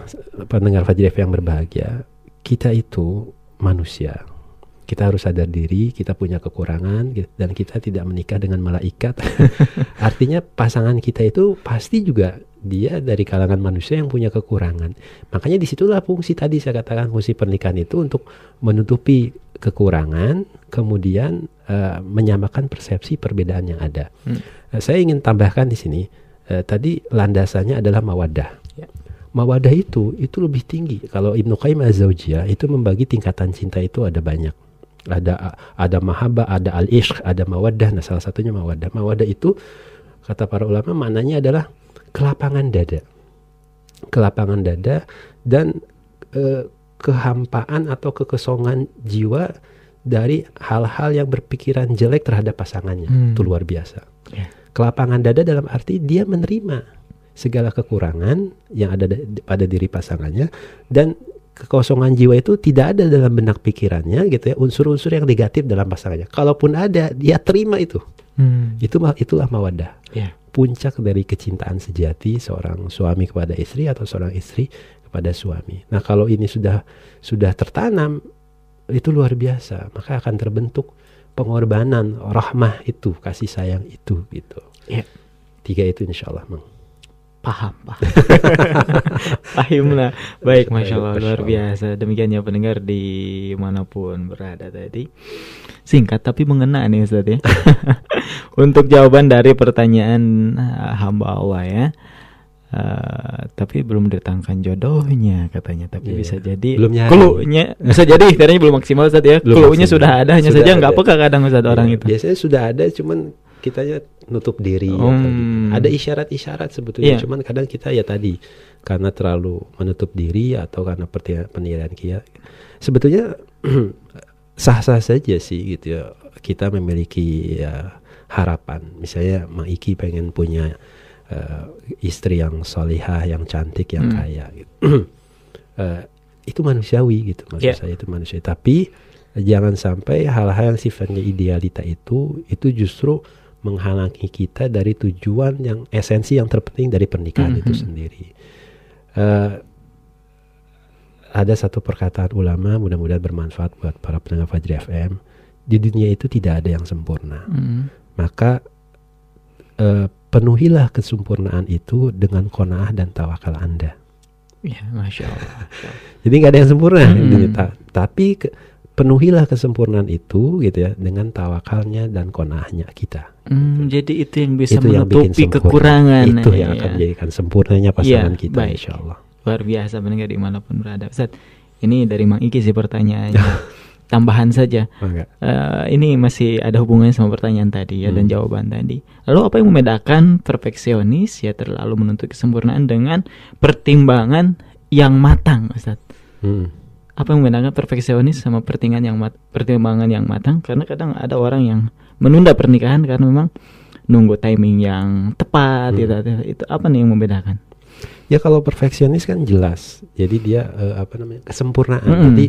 pendengar Fajr yang berbahagia kita itu manusia. Kita harus sadar diri kita punya kekurangan gitu, dan kita tidak menikah dengan malaikat. Artinya pasangan kita itu pasti juga dia dari kalangan manusia yang punya kekurangan. Makanya di situlah fungsi tadi saya katakan fungsi pernikahan itu untuk menutupi kekurangan kemudian eh, menyamakan persepsi perbedaan yang ada. Hmm. Eh, saya ingin tambahkan di sini eh, tadi landasannya adalah mawadah Ya. mawadah itu itu lebih tinggi. Kalau Ibnu Qayyim Az-Zaujiyah itu membagi tingkatan cinta itu ada banyak. Ada ada mahabbah ada al ishq ada mawaddah. Nah salah satunya mawaddah. Mawaddah itu kata para ulama maknanya adalah kelapangan dada kelapangan dada dan eh, kehampaan atau kekosongan jiwa dari hal-hal yang berpikiran jelek terhadap pasangannya Hmm. itu luar biasa Ya. kelapangan dada dalam arti dia menerima segala kekurangan yang ada da- pada diri pasangannya dan kekosongan jiwa itu tidak ada dalam benak pikirannya gitu ya unsur-unsur yang negatif dalam pasangannya kalaupun ada dia terima itu Mm. itu itulah mawadah Ya. Puncak dari kecintaan sejati seorang suami kepada istri atau seorang istri kepada suami. Nah, kalau ini sudah sudah tertanam itu luar biasa, maka akan terbentuk pengorbanan rahmah itu, kasih sayang itu gitu. Iya. Tiga itu insya Allah, Mang. Paham, paham. Paham lah. Baik, masya Allah luar biasa. Demikian ya pendengar di mana pun berada tadi. Singkat tapi mengena nih Ustaz ya. Untuk jawaban dari pertanyaan ah, hamba Allah ya. Eh, tapi belum didatangkan jodohnya katanya tapi Iya. bisa jadi clue-nya bisa jadi katanya belum maksimal Ustaz ya maksimal. sudah ada hanya Sudah saja nggak peka kadang Ustaz orang Ya, itu Biasanya sudah ada, cuman kitanya nutup diri. ya, Hmm. tadi. Ada isyarat-isyarat sebetulnya, Iya. cuman kadang kita ya tadi karena terlalu menutup diri atau karena penilaian kia. Sebetulnya sah-sah saja sih gitu ya. Kita memiliki ya, harapan. Misalnya Mang Iki pengen punya eh, istri yang solihah, yang cantik, yang Hmm. kaya. Gitu. Eh, itu manusiawi gitu maksud Iya. saya itu manusiawi. Tapi jangan sampai hal-hal yang sifatnya idealita itu itu justru menghalangi kita dari tujuan yang esensi yang terpenting dari pernikahan itu Mhm. sendiri. Eh, ada satu perkataan ulama mudah-mudahan bermanfaat buat para pendengar Fajri FM. Di dunia itu tidak ada yang sempurna. Mm. Maka eh, penuhilah kesempurnaan itu dengan kona'ah dan tawakal Anda. Ya, masya Allah. Jadi nggak ada yang sempurna. Hmm. Ta- tapi ke- penuhilah kesempurnaan itu gitu ya dengan tawakalnya dan kona'ahnya kita. Hmm, jadi itu yang bisa itu yang menutupi sempurna. kekurangan. Itu yang ya. akan menjadikan sempurnanya pasangan Iya, kita baik. insya Allah. Luar biasa mendengar di mana pun berada. Ustaz, ini dari Mang Iki sih pertanyaannya. Tambahan saja. Eh, ini masih ada hubungannya sama pertanyaan tadi ya dan Hmm. jawaban tadi. Lalu apa yang membedakan perfeksionis ya terlalu menuntut kesempurnaan dengan pertimbangan yang matang, Ustaz? Hmm. Apa yang membedakan perfeksionis sama pertimbangan yang mat- pertimbangan yang matang? Karena kadang ada orang yang menunda pernikahan karena memang nunggu timing yang tepat Hmm. gitu. Itu apa nih yang membedakan? Ya kalau perfeksionis kan jelas. Jadi dia eh, apa namanya kesempurnaan. Mm-mm. Jadi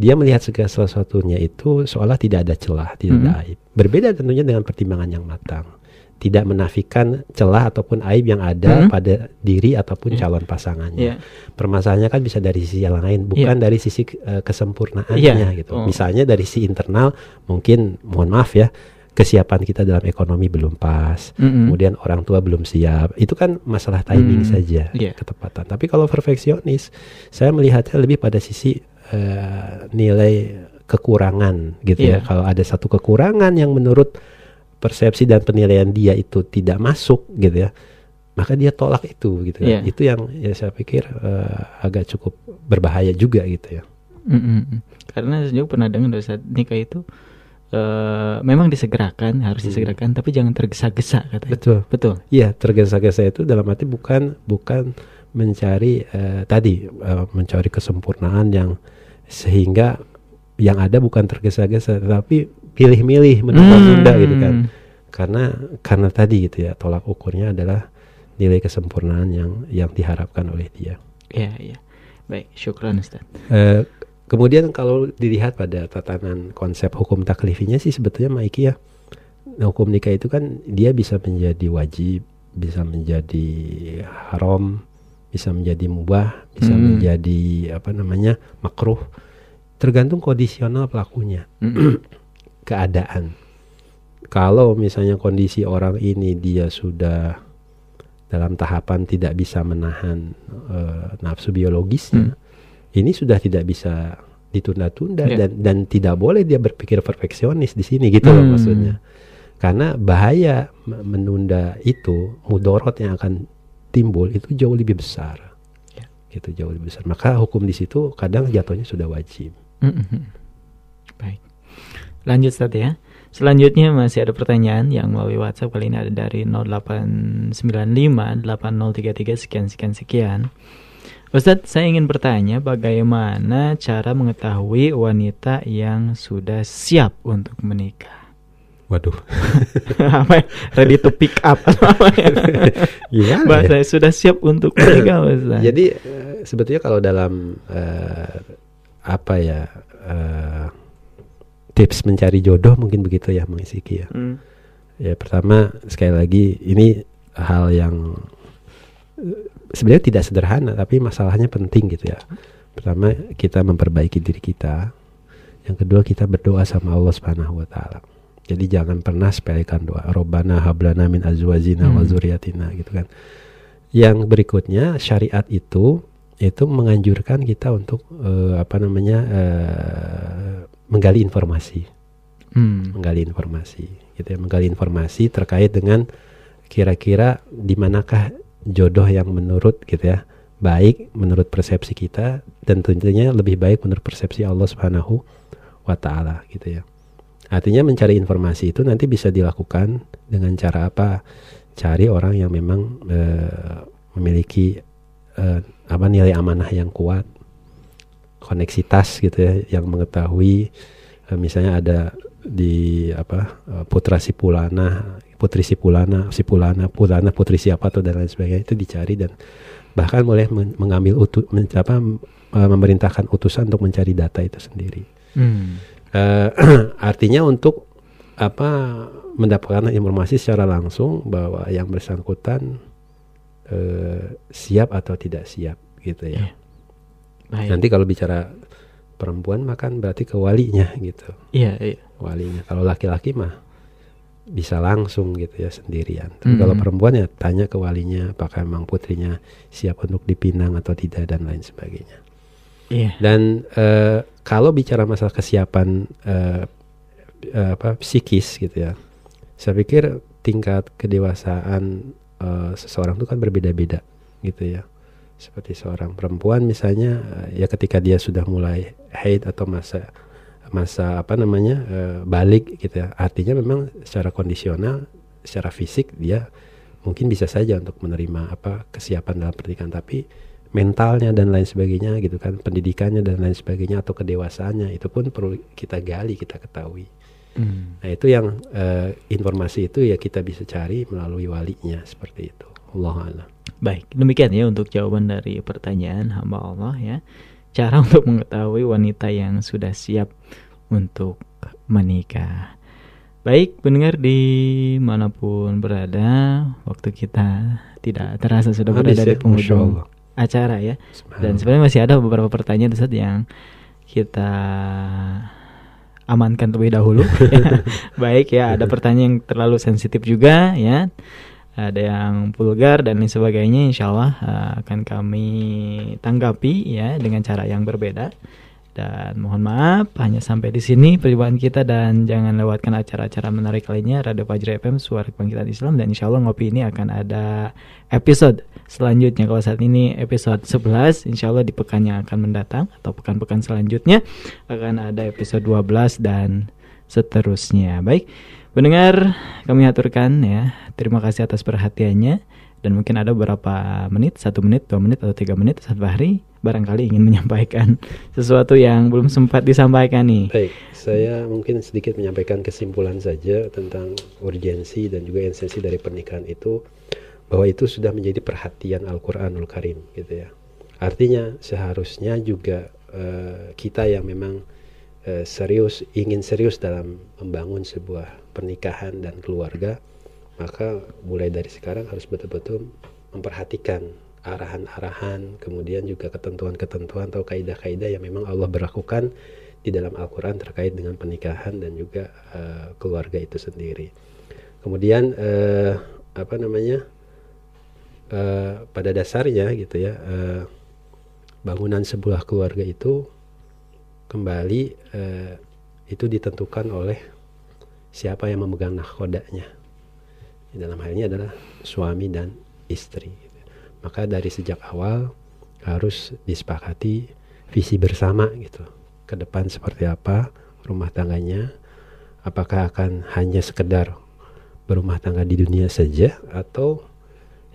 dia melihat segala sesuatunya itu seolah tidak ada celah, tidak ada aib. Berbeda tentunya dengan pertimbangan yang matang. Tidak menafikan celah ataupun aib yang ada Mm. pada diri ataupun Iya. calon pasangannya. Ya. Permasalahannya kan bisa dari sisi yang lain, bukan dari sisi eh, kesempurnaannya Iya. gitu. Oh. Misalnya dari sisi internal mungkin mohon maaf ya kesiapan kita dalam ekonomi belum pas. Mm-mm. Kemudian orang tua belum siap. Itu kan masalah timing Hmm, saja, iya. ketepatan. Tapi kalau perfeksionis, saya melihatnya lebih pada sisi eh, nilai kekurangan gitu ya. Iya. Kalau ada satu kekurangan yang menurut persepsi dan penilaian dia itu tidak masuk gitu ya, maka dia tolak itu gitu. ya. Iya. Itu yang ya saya pikir eh, agak cukup berbahaya juga gitu ya. Mm-mm. Karena saya juga pernah dengar saat nikah itu eh memang disegerakan, harus Hmm. disegerakan, tapi jangan tergesa-gesa katanya. Betul. Betul. Iya, tergesa-gesa itu dalam arti bukan bukan mencari eh, tadi eh, mencari kesempurnaan yang sehingga yang ada bukan tergesa-gesa, tapi pilih-milih menunda-nunda Hmm. gitu kan. Karena karena tadi gitu ya, tolak ukurnya adalah nilai kesempurnaan yang yang diharapkan oleh dia. Iya, iya. Baik, syukran Ustaz. Eh, kemudian kalau dilihat pada tatanan konsep hukum taklifinya sih sebetulnya Maiki ya. Nah, hukum nikah itu kan dia bisa menjadi wajib bisa menjadi haram bisa menjadi mubah bisa Hmm. menjadi apa namanya makruh. Tergantung kondisional pelakunya. Mm-mm. keadaan. Kalau misalnya kondisi orang ini dia sudah dalam tahapan tidak bisa menahan eh, nafsu biologisnya ini sudah tidak bisa ditunda-tunda Ya. dan dan tidak boleh dia berpikir perfeksionis di sini gitu loh Hmm. maksudnya karena bahaya me- menunda itu mudorot yang akan timbul itu jauh lebih besar Ya. gitu jauh lebih besar maka hukum di situ kadang jatuhnya sudah wajib Mm-mm. Baik. Lanjut Ustaz ya. Selanjutnya masih ada pertanyaan yang melalui WhatsApp kali ini ada dari 0895 8033 sekian sekian sekian. Ustadz, saya ingin bertanya bagaimana cara mengetahui wanita yang sudah siap untuk menikah? waduh apa ya? Ready to pick up apa ya? Gimana ya? Bahasa sudah siap untuk menikah, Ustaz. Jadi eh, sebetulnya kalau dalam eh, apa ya eh, tips mencari jodoh mungkin begitu ya mengisi ya. Hmm. Ya pertama sekali lagi ini hal yang sebenarnya tidak sederhana tapi masalahnya penting gitu ya. Pertama kita memperbaiki diri kita. Yang kedua kita berdoa sama Allah Subhanahu wa taala. Jadi jangan pernah sepelekan doa. Robbana hablana min azwajina wa Hmm. dzurriyyatina gitu kan. Yang berikutnya syariat itu itu menganjurkan kita untuk eh, apa namanya eh, menggali informasi Hmm. menggali informasi gitu ya menggali informasi terkait dengan kira-kira di manakah jodoh yang menurut gitu ya baik menurut persepsi kita dan tentunya lebih baik menurut persepsi Allah Subhanahu wa taala gitu ya. Artinya mencari informasi itu nanti bisa dilakukan dengan cara apa? Cari orang yang memang eh, memiliki eh, apa nilai amanah yang kuat, koneksitas gitu ya, yang mengetahui eh, misalnya ada di apa eh, putra Sipulana, putri Sipulana, Sipulana, Pulana, putri siapa atau dan lain sebagainya itu dicari dan bahkan boleh men- mengambil utu, men- apa, eh, memerintahkan utusan untuk mencari data itu sendiri. Hmm. Eh, artinya untuk apa mendapatkan informasi secara langsung bahwa yang bersangkutan eh, siap atau tidak siap gitu ya. Iya. Baik. Nanti kalau bicara perempuan makan berarti ke walinya gitu. Iya, iya. Walinya. Kalau laki-laki mah bisa langsung gitu ya sendirian. Tapi Mm. kalau perempuan ya tanya ke walinya apakah memang putrinya siap untuk dipinang atau tidak dan lain sebagainya. Iya. Dan eh, kalau bicara masalah kesiapan eh, eh, apa psikis gitu ya, saya pikir tingkat kedewasaan eh, seseorang itu kan berbeda-beda gitu ya. Seperti seorang perempuan misalnya eh, ya ketika dia sudah mulai haid atau masa masa apa namanya eh, balik gitu ya, artinya memang secara kondisional, secara fisik dia mungkin bisa saja untuk menerima apa kesiapan dalam pernikahan tapi mentalnya dan lain sebagainya gitu kan pendidikannya dan lain sebagainya atau kedewasaannya itu pun perlu kita gali kita ketahui. Hmm. nah itu yang eh, informasi itu ya kita bisa cari melalui walinya seperti itu. Allah Baik, demikian ya untuk jawaban dari pertanyaan hamba Allah ya. Cara untuk mengetahui wanita yang sudah siap untuk menikah. Baik, pendengar di mana pun berada, waktu kita tidak terasa sudah Habis berada di ya, Masya penghujung acara ya. Dan sebenarnya masih ada beberapa pertanyaan Ustaz yang kita amankan terlebih dahulu. Baik ya, ada pertanyaan yang terlalu sensitif juga ya. Ada yang vulgar dan lain sebagainya insya Allah eh, akan kami tanggapi ya dengan cara yang berbeda. Dan mohon maaf hanya sampai di sini perjumpaan kita dan jangan lewatkan acara-acara menarik lainnya Radio Fajri FM Suara Kebangkitan Islam. Dan insya Allah ngopi ini akan ada episode selanjutnya. Kalau saat ini episode 11 insya Allah di pekan yang akan mendatang atau pekan-pekan selanjutnya akan ada episode 12 dan seterusnya. Baik pendengar kami aturkan ya. Terima kasih atas perhatiannya. Dan mungkin ada beberapa menit satu menit dua menit atau tiga menit Ustaz Fahri barangkali ingin menyampaikan sesuatu yang belum sempat disampaikan nih. Baik, saya mungkin sedikit menyampaikan kesimpulan saja tentang urgensi dan juga esensi dari pernikahan itu bahwa itu sudah menjadi perhatian Al-Qur'anul Karim gitu ya. Artinya seharusnya juga eh, kita yang memang eh, serius ingin serius dalam membangun sebuah pernikahan dan keluarga, maka mulai dari sekarang harus betul-betul memperhatikan arahan-arahan, kemudian juga ketentuan-ketentuan atau kaidah-kaidah yang memang Allah berlakukan di dalam Al-Quran terkait dengan pernikahan dan juga eh, keluarga itu sendiri. Kemudian eh, apa namanya eh, pada dasarnya gitu ya bangunan sebuah keluarga itu kembali eh, itu ditentukan oleh siapa yang memegang nahkodanya. Dalam hal ini adalah suami dan istri. Maka dari sejak awal harus disepakati visi bersama gitu ke depan seperti apa rumah tangganya apakah akan hanya sekedar berumah tangga di dunia saja atau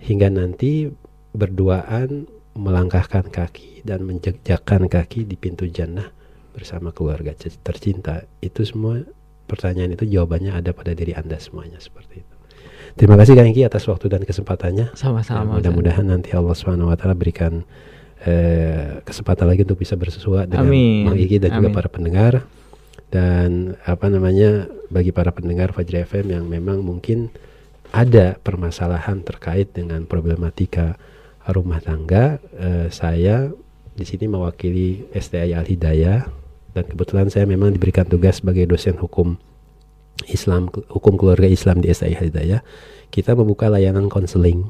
hingga nanti berduaan melangkahkan kaki dan menjejakkan kaki di pintu jannah bersama keluarga tercinta itu semua pertanyaan itu jawabannya ada pada diri anda semuanya seperti itu. Terima kasih Kang Iki atas waktu dan kesempatannya. Sama-sama Ya, mudah-mudahan nanti Allah Subhanahu wa taala berikan eh, kesempatan lagi untuk bisa bersua dengan Amin. Mang Iki dan juga Amin. para pendengar. Dan apa namanya bagi para pendengar Fajri FM yang memang mungkin ada permasalahan terkait dengan problematika rumah tangga eh, saya di sini mewakili STI Al Hidayah dan kebetulan saya memang diberikan tugas sebagai dosen hukum Islam hukum keluarga Islam di Al Hidayah. Kita membuka layanan konseling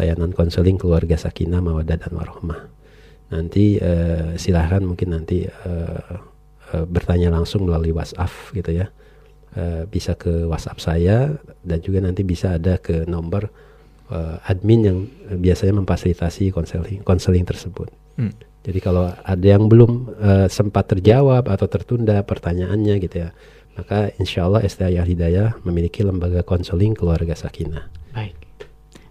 layanan konseling keluarga sakinah mawadah dan warahmah nanti eh, silahkan mungkin nanti eh, eh, bertanya langsung melalui WhatsApp gitu ya. Eh, bisa ke WhatsApp saya dan juga nanti bisa ada ke nomor eh, admin yang biasanya memfasilitasi konseling konseling tersebut. Hmm. Jadi kalau ada yang belum eh, sempat terjawab atau tertunda pertanyaannya gitu ya maka insya Allah STI Hidayah memiliki lembaga konseling keluarga sakinah Baik.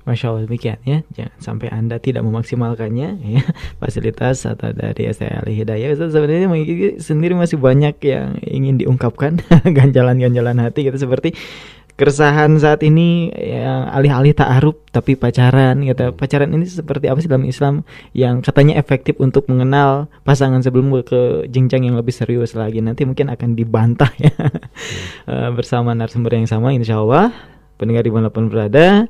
Masya Allah demikian ya. Jangan sampai Anda tidak memaksimalkannya ya. Fasilitas atau dari STL Hidayah. Ustaz, sebenarnya sendiri masih banyak yang ingin diungkapkan. Ganjalan-ganjalan hati gitu seperti keresahan saat ini yang alih-alih ta'aruf tapi pacaran gitu. Pacaran ini seperti apa sih dalam Islam yang katanya efektif untuk mengenal pasangan sebelum ke jenjang yang lebih serius lagi. Nanti mungkin akan dibantah ya. Eh, bersama narasumber yang sama insya Allah pendengar di mana pun berada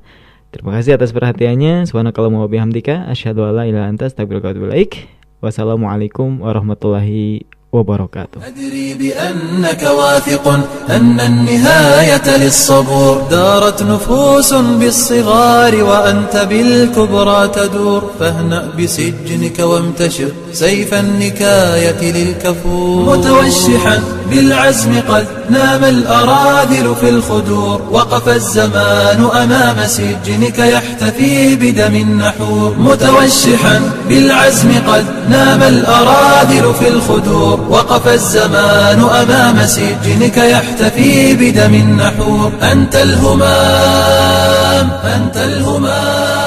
Terima kasih atas perhatiannya. Subhanakallah wa bihamdika asyhadu alla ilaha anta astaghfiruka wa atubu ilaik. Wassalamualaikum warahmatullahi wabarakatuh. أدري بأنك واثق أن النهاية للصبور. دارت نفوس بالصغار وأنت بالكبرى تدور. فاهنأ بسجنك وامتشر سيف النكاية للكفور. متوشحا بالعزم قد نام الأراذل في الخدور وقف الزمان أمام سجنك يحتفي بدم النحور. متوشحا بالعزم قد نام الأراذل في الخدور وقف الزمان أمام سجنك يحتفي بدم النحور. أنت الهمام أنت الهمام.